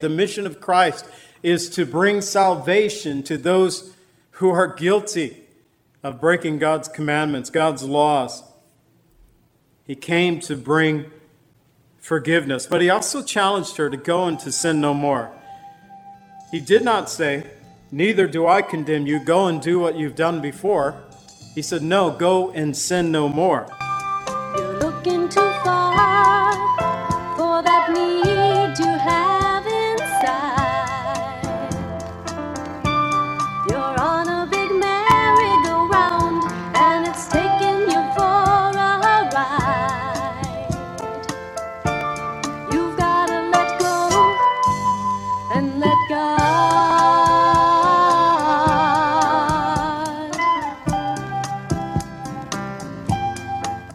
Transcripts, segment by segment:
The mission of Christ is to bring salvation to those who are guilty of breaking God's commandments, God's laws. He came to bring forgiveness, but he also challenged her to go and to sin no more. He did not say, Neither do I condemn you, go and do what you've done before. He said, No, go and sin no more.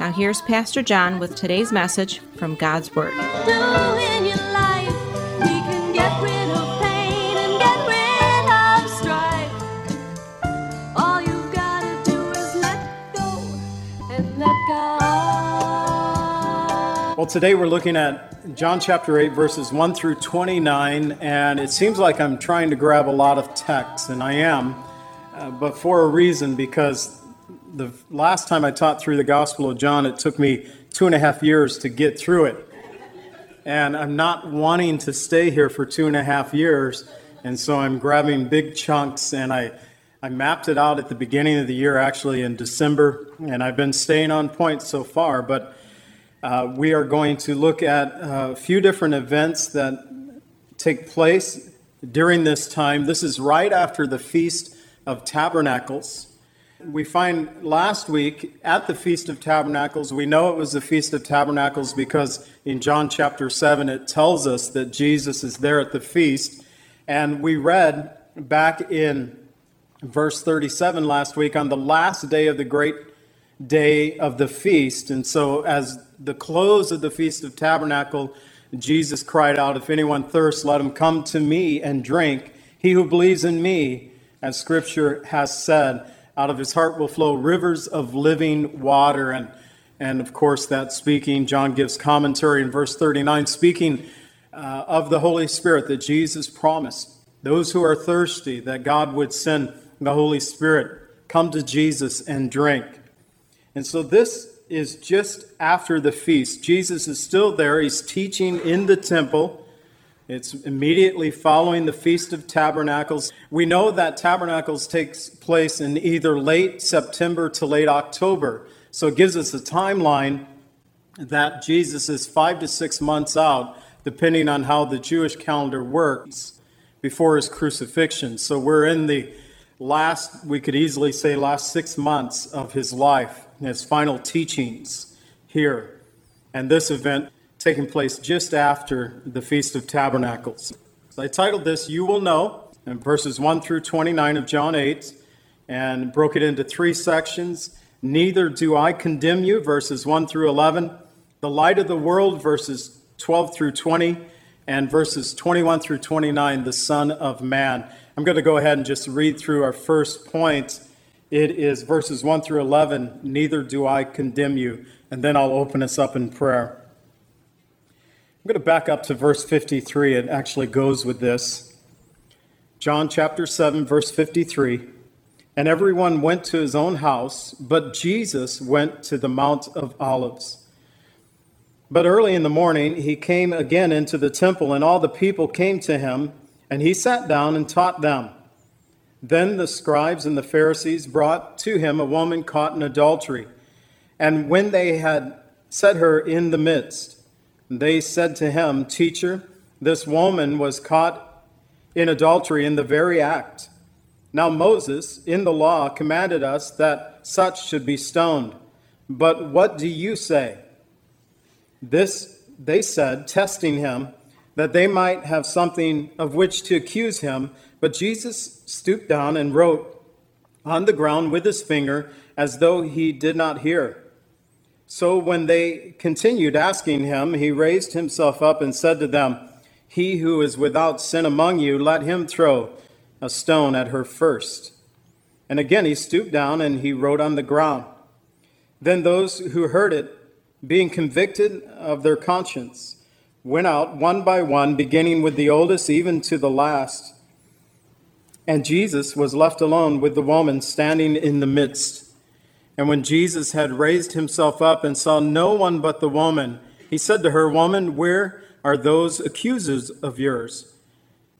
Now, here's Pastor John with today's message from God's Word. do in your life. We can get rid of pain and get rid of strife. All you've gotta do is let go and let God. Well, today we're looking at John chapter 8, verses 1 through 29, and it seems like I'm trying to grab a lot of text, and I am, uh, but for a reason, because the last time I taught through the Gospel of John, it took me two and a half years to get through it. And I'm not wanting to stay here for two and a half years, and so I'm grabbing big chunks, and I, I mapped it out at the beginning of the year, actually in December, and I've been staying on point so far, but uh, we are going to look at a few different events that take place during this time. This is right after the Feast of Tabernacles. We find last week at the Feast of Tabernacles, we know it was the Feast of Tabernacles because in John chapter 7 it tells us that Jesus is there at the feast. And we read back in verse 37 last week on the last day of the great day of the feast. And so, as the close of the Feast of Tabernacle, Jesus cried out, If anyone thirsts, let him come to me and drink. He who believes in me, as scripture has said, out of his heart will flow rivers of living water. And, and of course, that speaking, John gives commentary in verse 39, speaking uh, of the Holy Spirit that Jesus promised. Those who are thirsty, that God would send the Holy Spirit, come to Jesus and drink. And so this is just after the feast. Jesus is still there. He's teaching in the temple. It's immediately following the Feast of Tabernacles. We know that Tabernacles takes place in either late September to late October. So it gives us a timeline that Jesus is five to six months out, depending on how the Jewish calendar works, before his crucifixion. So we're in the last, we could easily say, last six months of his life, his final teachings here. And this event taking place just after the Feast of Tabernacles. So I titled this, You Will Know, in verses 1 through 29 of John 8, and broke it into three sections. Neither do I condemn you, verses 1 through 11. The light of the world, verses 12 through 20, and verses 21 through 29, the Son of Man. I'm going to go ahead and just read through our first point. It is verses 1 through 11. Neither do I condemn you. And then I'll open us up in prayer. I'm going to back up to verse 53. It actually goes with this. John chapter 7, verse 53. And everyone went to his own house, but Jesus went to the Mount of Olives. But early in the morning, he came again into the temple, and all the people came to him, and he sat down and taught them. Then the scribes and the Pharisees brought to him a woman caught in adultery. And when they had set her in the midst, they said to him, Teacher, this woman was caught in adultery in the very act. Now Moses, in the law, commanded us that such should be stoned. But what do you say? This they said, testing him, that they might have something of which to accuse him. But Jesus stooped down and wrote on the ground with his finger as though he did not hear. So when they continued asking him, he raised himself up and said to them, He who is without sin among you, let him throw a stone at her first. And again he stooped down and he wrote on the ground. Then those who heard it, being convicted of their conscience, went out one by one, beginning with the oldest even to the last. And Jesus was left alone with the woman standing in the midst. And when Jesus had raised himself up and saw no one but the woman, he said to her, Woman, where are those accusers of yours?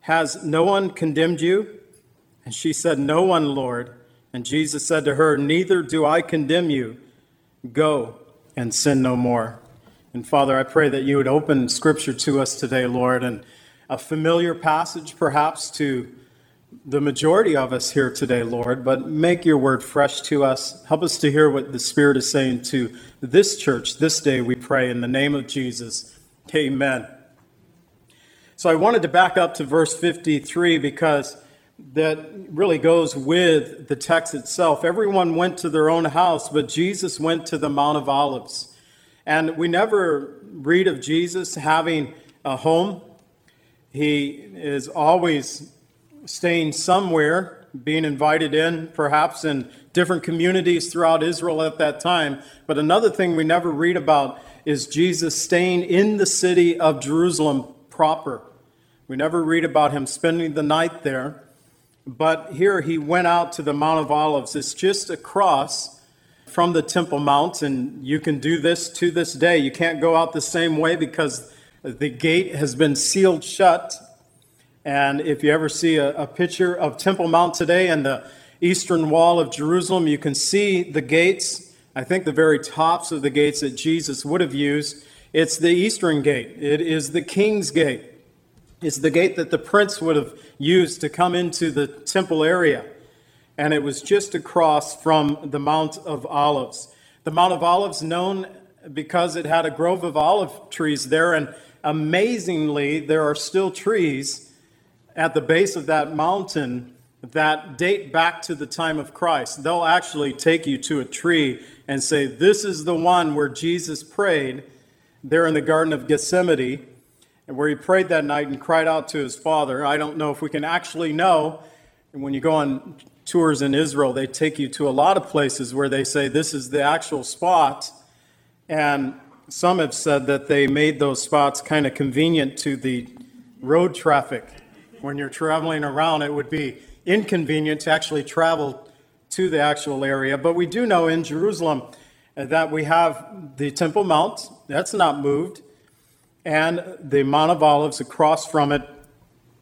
Has no one condemned you? And she said, No one, Lord. And Jesus said to her, Neither do I condemn you. Go and sin no more. And Father, I pray that you would open scripture to us today, Lord, and a familiar passage perhaps to the majority of us here today, Lord, but make your word fresh to us. Help us to hear what the Spirit is saying to this church this day, we pray, in the name of Jesus. Amen. So I wanted to back up to verse 53 because that really goes with the text itself. Everyone went to their own house, but Jesus went to the Mount of Olives. And we never read of Jesus having a home. He is always staying somewhere, being invited in, perhaps in different communities throughout Israel at that time. But another thing we never read about is Jesus staying in the city of Jerusalem proper. We never read about him spending the night there. But here he went out to the Mount of Olives. It's just across from the Temple Mount, and you can do this to this day. You can't go out the same way because the gate has been sealed shut and if you ever see a, a, picture of Temple Mount today and the eastern wall of Jerusalem, you can see the gates. I think the very tops of the gates that Jesus would have used. It's the eastern gate, it is the king's gate. It's the gate that the prince would have used to come into the temple area. And it was just across from the Mount of Olives. The Mount of Olives, known because it had a grove of olive trees there, and amazingly, there are still trees at the base of that mountain that date back to the time of Christ. They'll actually take you to a tree and say, This is the one where Jesus prayed there in the Garden of Gethsemane, and where he prayed that night and cried out to his Father. I don't know if we can actually know. And when you go on tours in Israel, they take you to a lot of places where they say, This is the actual spot. And some have said that they made those spots kind of convenient to the road traffic when you're traveling around, it would be inconvenient to actually travel to the actual area. But we do know in Jerusalem uh, that we have the Temple Mount, that's not moved, and the Mount of Olives across from it,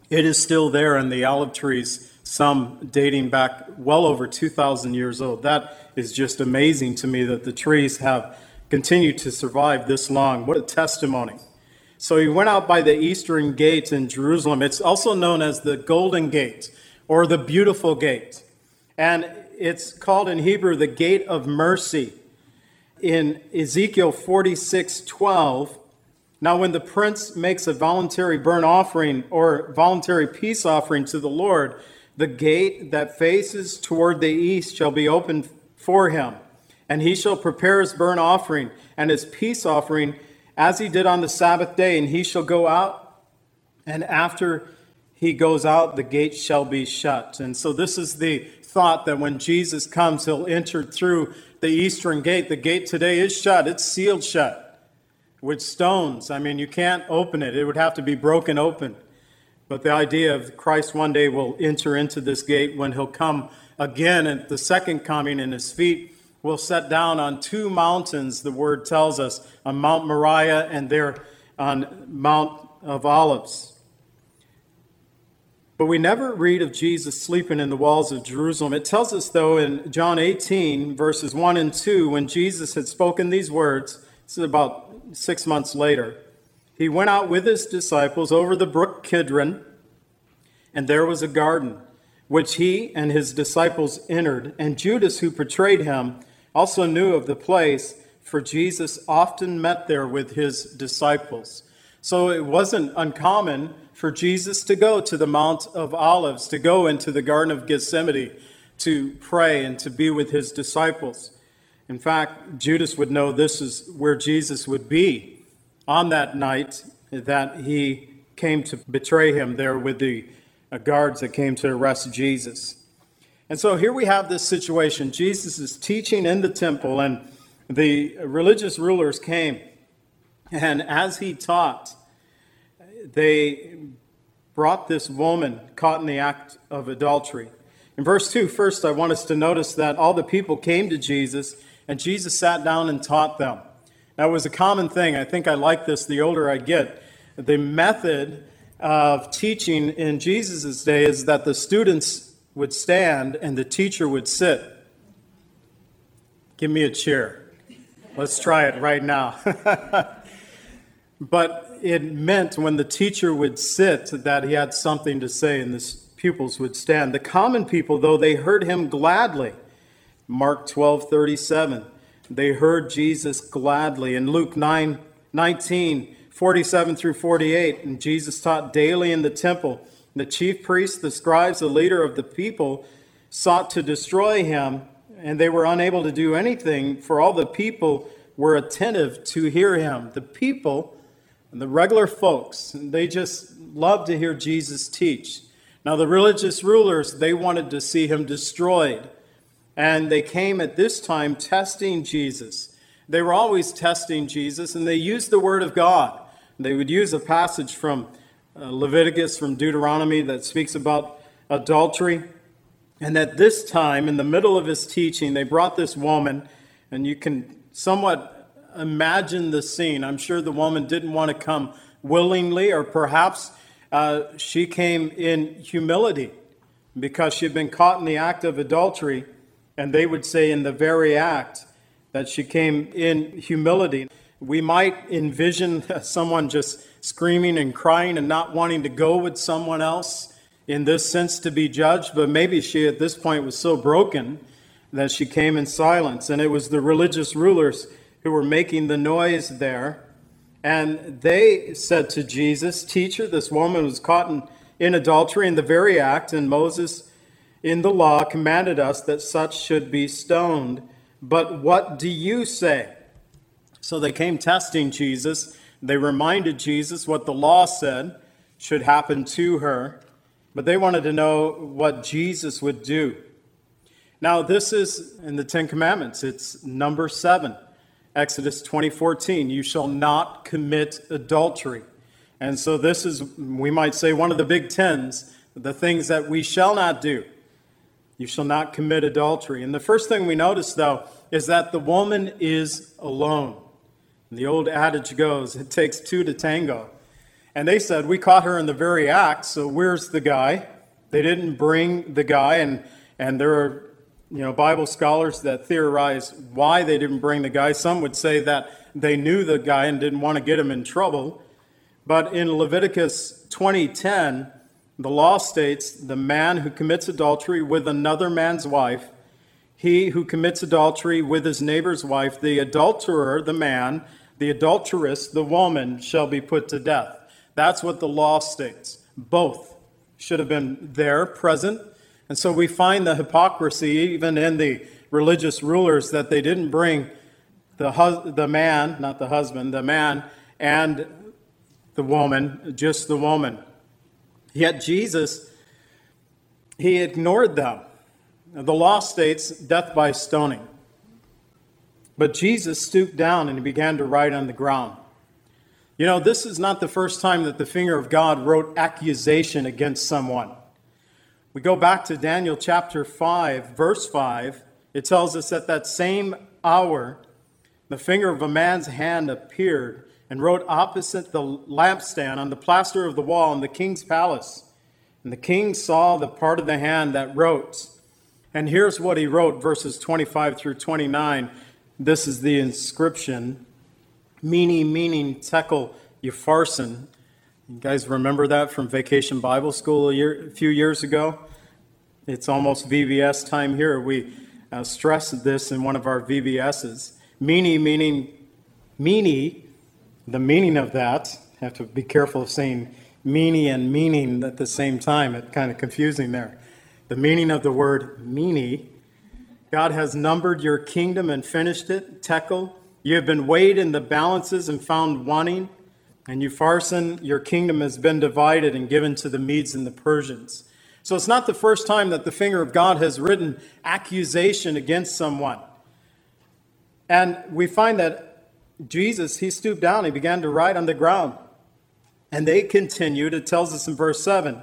it is still there, and the olive trees, some dating back well over 2,000 years old. That is just amazing to me that the trees have continued to survive this long. What a testimony. So he went out by the eastern gate in Jerusalem. It's also known as the Golden Gate or the Beautiful Gate. And it's called in Hebrew the Gate of Mercy. In Ezekiel 46 12, now when the prince makes a voluntary burnt offering or voluntary peace offering to the Lord, the gate that faces toward the east shall be opened for him, and he shall prepare his burnt offering and his peace offering as he did on the Sabbath day, and he shall go out, and after he goes out, the gate shall be shut. And so, this is the thought that when Jesus comes, he'll enter through the eastern gate. The gate today is shut, it's sealed shut with stones. I mean, you can't open it, it would have to be broken open. But the idea of Christ one day will enter into this gate when he'll come again at the second coming, and his feet will set down on two mountains, the word tells us, on Mount Moriah and there on Mount of Olives. But we never read of Jesus sleeping in the walls of Jerusalem. It tells us, though, in John 18, verses 1 and 2, when Jesus had spoken these words, this is about six months later, he went out with his disciples over the brook Kidron, and there was a garden, which he and his disciples entered. And Judas, who betrayed him, also knew of the place, for Jesus often met there with his disciples. So it wasn't uncommon for Jesus to go to the Mount of Olives, to go into the Garden of Gethsemane to pray and to be with his disciples. In fact, Judas would know this is where Jesus would be on that night that he came to betray him there with the guards that came to arrest Jesus. And so here we have this situation. Jesus is teaching in the temple, and the religious rulers came. And as he taught, they brought this woman caught in the act of adultery. In verse 2, first, I want us to notice that all the people came to Jesus, and Jesus sat down and taught them. That was a common thing. I think I like this the older I get. The method of teaching in Jesus' day is that the students would stand and the teacher would sit. Give me a chair. Let's try it right now. but it meant when the teacher would sit that he had something to say and the pupils would stand. The common people, though, they heard him gladly. Mark 12 37. They heard Jesus gladly. In Luke 9 19, 47 through 48, and Jesus taught daily in the temple. The chief priests, the scribes, the leader of the people sought to destroy him, and they were unable to do anything, for all the people were attentive to hear him. The people, the regular folks, they just loved to hear Jesus teach. Now, the religious rulers, they wanted to see him destroyed. And they came at this time testing Jesus. They were always testing Jesus, and they used the Word of God. They would use a passage from uh, Leviticus, from Deuteronomy, that speaks about adultery. And at this time, in the middle of his teaching, they brought this woman, and you can somewhat imagine the scene. I'm sure the woman didn't want to come willingly, or perhaps uh, she came in humility because she had been caught in the act of adultery. And they would say, in the very act, that she came in humility. We might envision someone just screaming and crying and not wanting to go with someone else in this sense to be judged, but maybe she at this point was so broken that she came in silence. And it was the religious rulers who were making the noise there. And they said to Jesus, Teacher, this woman was caught in, in adultery in the very act, and Moses in the law commanded us that such should be stoned. But what do you say? So they came testing Jesus. They reminded Jesus what the law said should happen to her, but they wanted to know what Jesus would do. Now, this is in the Ten Commandments, it's number seven. Exodus 20:14, you shall not commit adultery. And so this is we might say one of the big 10s, the things that we shall not do. You shall not commit adultery. And the first thing we notice, though, is that the woman is alone. And the old adage goes, it takes two to tango. And they said, We caught her in the very act, so where's the guy? They didn't bring the guy, and, and there are you know, Bible scholars that theorize why they didn't bring the guy. Some would say that they knew the guy and didn't want to get him in trouble. But in Leviticus 20:10, the law states the man who commits adultery with another man's wife, he who commits adultery with his neighbor's wife, the adulterer, the man, the adulteress, the woman, shall be put to death. That's what the law states. Both should have been there, present. And so we find the hypocrisy even in the religious rulers that they didn't bring the, hus- the man, not the husband, the man, and the woman, just the woman. Yet Jesus, he ignored them. The law states death by stoning. But Jesus stooped down and he began to write on the ground. You know, this is not the first time that the finger of God wrote accusation against someone. We go back to Daniel chapter 5, verse 5. It tells us at that same hour, the finger of a man's hand appeared and wrote opposite the lampstand on the plaster of the wall in the king's palace. And the king saw the part of the hand that wrote. And here's what he wrote, verses 25 through 29. This is the inscription Mene, meaning, tekel, upharsin. You guys remember that from Vacation Bible School a, year, a few years ago? It's almost VBS time here. We uh, stressed this in one of our VBSs. Mene, meaning, mene, the meaning of that have to be careful of saying meanie and meaning at the same time. It's kind of confusing there. The meaning of the word meanie God has numbered your kingdom and finished it, tekel. You have been weighed in the balances and found wanting. And you Upharsin, your kingdom has been divided and given to the Medes and the Persians. So it's not the first time that the finger of God has written accusation against someone. And we find that Jesus, he stooped down, he began to write on the ground. And they continued, it tells us in verse 7,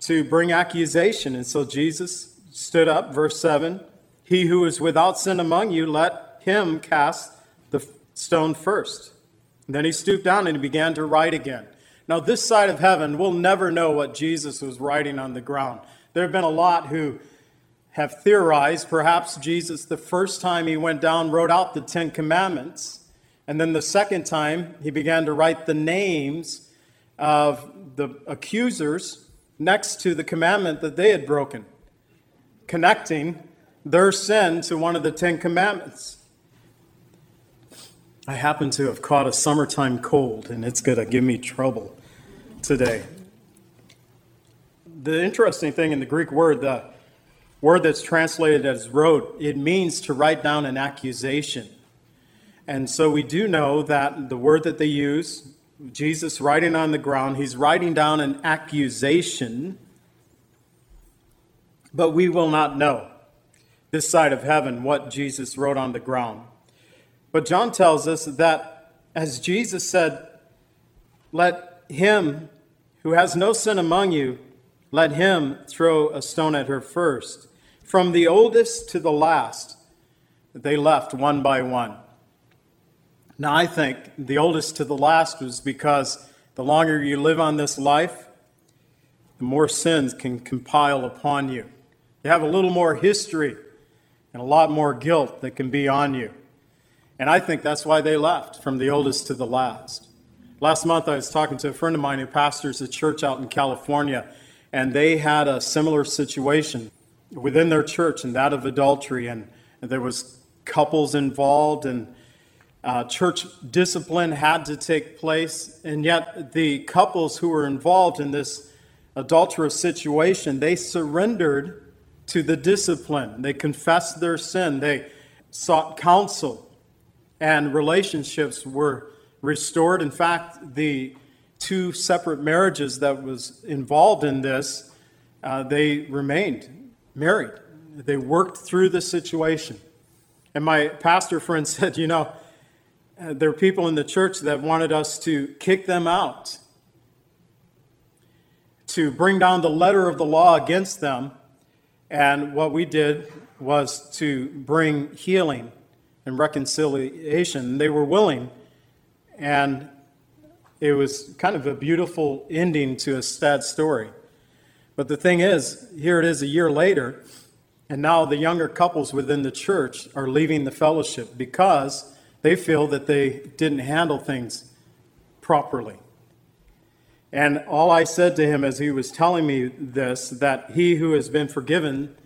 to bring accusation. And so Jesus stood up, verse 7 He who is without sin among you, let him cast the stone first. Then he stooped down and he began to write again. Now, this side of heaven, we'll never know what Jesus was writing on the ground. There have been a lot who have theorized perhaps Jesus, the first time he went down, wrote out the Ten Commandments. And then the second time, he began to write the names of the accusers next to the commandment that they had broken, connecting their sin to one of the Ten Commandments. I happen to have caught a summertime cold, and it's going to give me trouble today. The interesting thing in the Greek word, the word that's translated as wrote, it means to write down an accusation. And so we do know that the word that they use, Jesus writing on the ground, he's writing down an accusation, but we will not know this side of heaven what Jesus wrote on the ground. But John tells us that as Jesus said, Let him who has no sin among you, let him throw a stone at her first. From the oldest to the last, they left one by one. Now, I think the oldest to the last was because the longer you live on this life, the more sins can compile upon you. You have a little more history and a lot more guilt that can be on you. And I think that's why they left from the oldest to the last. Last month, I was talking to a friend of mine who pastors a church out in California, and they had a similar situation within their church and that of adultery. And, there was couples involved, and uh, church discipline had to take place. And yet, the couples who were involved in this adulterous situation, they surrendered to the discipline. They confessed their sin. They sought counsel and relationships were restored. In fact, the two separate marriages that was involved in this, uh, they remained married. They worked through the situation. And my pastor friend said, you know, uh, there are people in the church that wanted us to kick them out, to bring down the letter of the law against them. And what we did was to bring healing and reconciliation. They were willing, and it was kind of a beautiful ending to a sad story. But the thing is, here it is a year later, and now the younger couples within the church are leaving the fellowship because they feel that they didn't handle things properly. And all I said to him as he was telling me this, that he who has been forgiven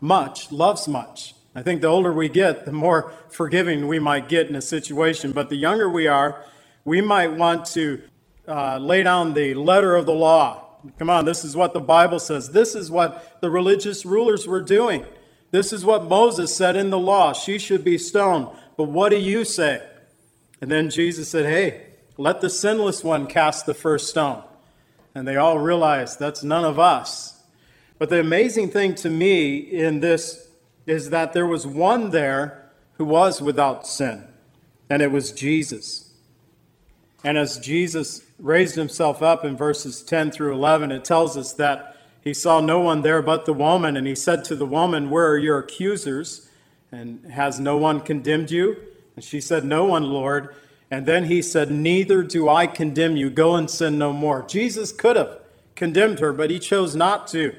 much loves much. I think the older we get, the more forgiving we might get in a situation. But the younger we are, we might want to uh, lay down the letter of the law. Come on, this is what the Bible says. This is what the religious rulers were doing. This is what Moses said in the law. She should be stoned. But what do you say? And then Jesus said, Hey, let the sinless one cast the first stone. And they all realized that's none of us. But the amazing thing to me in this is that there was one there who was without sin, and it was Jesus. And as Jesus raised himself up in verses 10 through 11, it tells us that he saw no one there but the woman, and he said to the woman, Where are your accusers? And has no one condemned you? And she said, No one, Lord. And then he said, Neither do I condemn you. Go and sin no more. Jesus could have condemned her, but he chose not to.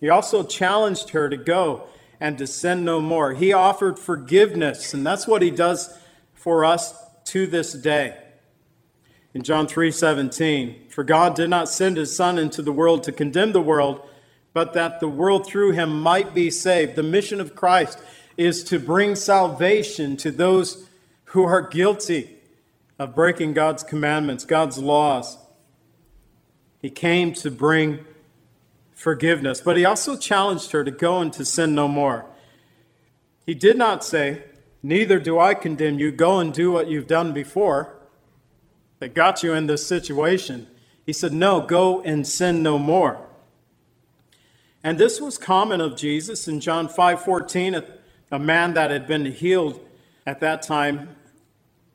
He also challenged her to go and to sin no more. He offered forgiveness, and that's what he does for us to this day. In John 3:17, for God did not send his son into the world to condemn the world, but that the world through him might be saved. The mission of Christ is to bring salvation to those who are guilty of breaking God's commandments, God's laws. He came to bring forgiveness, but he also challenged her to go and to sin no more. He did not say, Neither do I condemn you. Go and do what you've done before that got you in this situation. He said, No, go and sin no more. And this was common of Jesus in John 5:14, a, a man that had been healed at that time.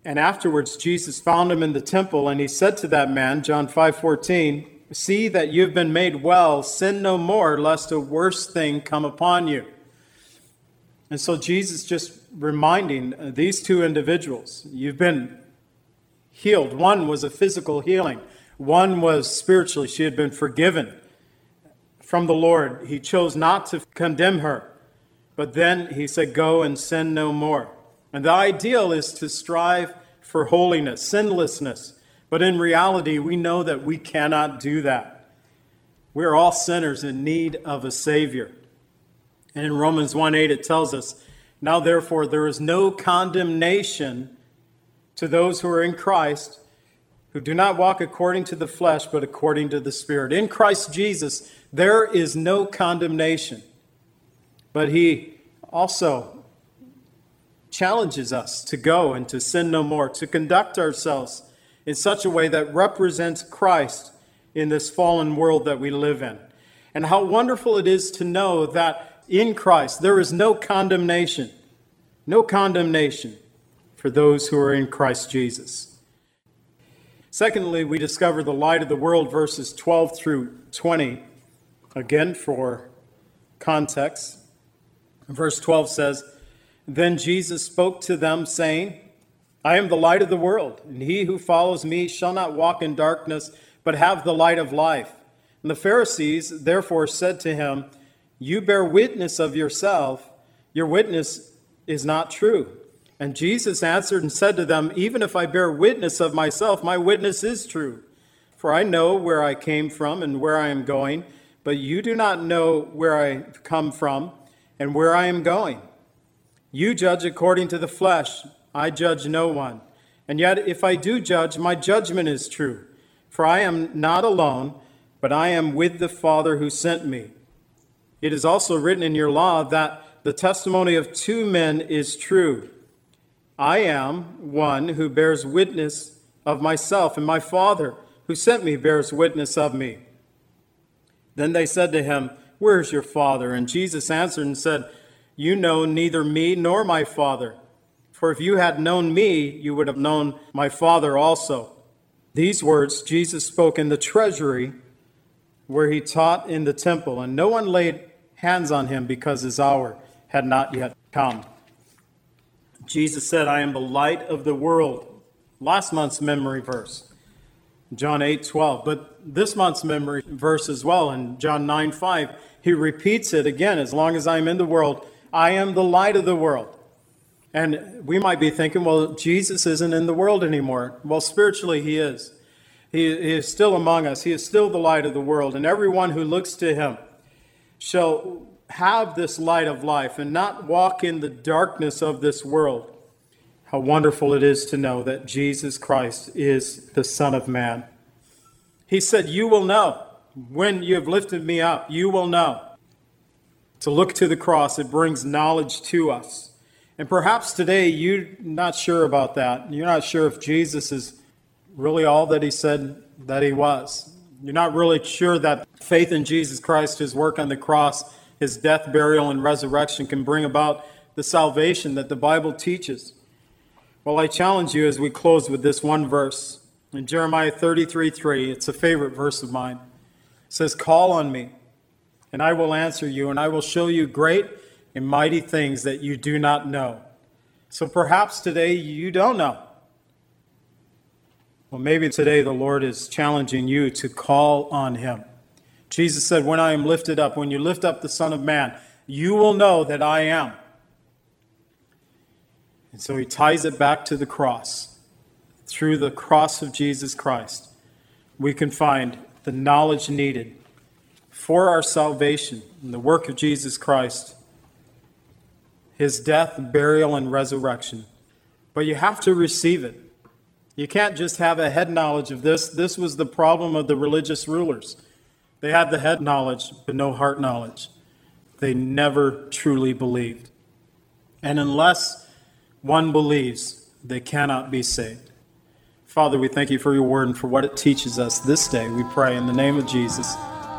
And afterwards Jesus found him in the temple and he said to that man, John 5:14, "See that you've been made well, sin no more lest a worse thing come upon you." And so Jesus just reminding these two individuals, you've been healed. One was a physical healing. One was spiritually. She had been forgiven from the Lord. He chose not to condemn her, but then he said, Go and sin no more. And the ideal is to strive for holiness, sinlessness. But in reality, we know that we cannot do that. We're all sinners in need of a Savior. And in Romans 1 8, it tells us, Now therefore, there is no condemnation to those who are in Christ, who do not walk according to the flesh, but according to the Spirit. In Christ Jesus, there is no condemnation. But he also challenges us to go and to sin no more, to conduct ourselves in such a way that represents Christ in this fallen world that we live in. And how wonderful it is to know that in Christ there is no condemnation, no condemnation for those who are in Christ Jesus. Secondly, we discover the light of the world, verses 12 through 20. Again, for context, verse 12 says, Then Jesus spoke to them, saying, I am the light of the world, and he who follows me shall not walk in darkness, but have the light of life. And the Pharisees therefore said to him, You bear witness of yourself, your witness is not true. And Jesus answered and said to them, Even if I bear witness of myself, my witness is true. For I know where I came from and where I am going but you do not know where I come from and where I am going. You judge according to the flesh, I judge no one. And yet, if I do judge, my judgment is true. For I am not alone, but I am with the Father who sent me. It is also written in your law that the testimony of two men is true. I am one who bears witness of myself, and my Father who sent me bears witness of me. Then they said to him, Where is your father? And Jesus answered and said, You know neither me nor my father. For if you had known me, you would have known my father also. These words Jesus spoke in the treasury where he taught in the temple, and no one laid hands on him because his hour had not yet come. Jesus said, I am the light of the world. Last month's memory verse. John 8, 12. But this month's memory verse as well in John 9, 5, he repeats it again as long as I'm in the world, I am the light of the world. And we might be thinking, well, Jesus isn't in the world anymore. Well, spiritually, he is. He, is still among us. He is still the light of the world. And everyone who looks to him shall have this light of life and not walk in the darkness of this world. How wonderful it is to know that Jesus Christ is the Son of Man. He said, You will know when you have lifted me up, you will know. To look to the cross, it brings knowledge to us. And perhaps today you're not sure about that. You're not sure if Jesus is really all that he said that he was. You're not really sure that faith in Jesus Christ, his work on the cross, his death, burial, and resurrection can bring about the salvation that the Bible teaches. Well, I challenge you as we close with this one verse. In Jeremiah 33 3, it's a favorite verse of mine. It says, Call on me, and I will answer you, and I will show you great and mighty things that you do not know. So perhaps today you don't know. Well, maybe today the Lord is challenging you to call on him. Jesus said, When I am lifted up, when you lift up the Son of Man, you will know that I am. And so he ties it back to the cross. Through the cross of Jesus Christ, we can find the knowledge needed for our salvation in the work of Jesus Christ, his death, burial, and resurrection. But you have to receive it. You can't just have a head knowledge of this. This was the problem of the religious rulers. They had the head knowledge, but no heart knowledge. They never truly believed. And unless one believes, they cannot be saved. Father, we thank you for your word and for what it teaches us this day. We pray in the name of Jesus.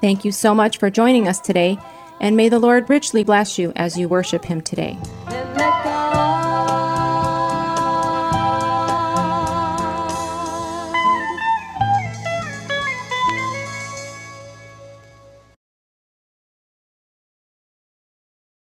Thank you so much for joining us today, and may the Lord richly bless you as you worship Him today.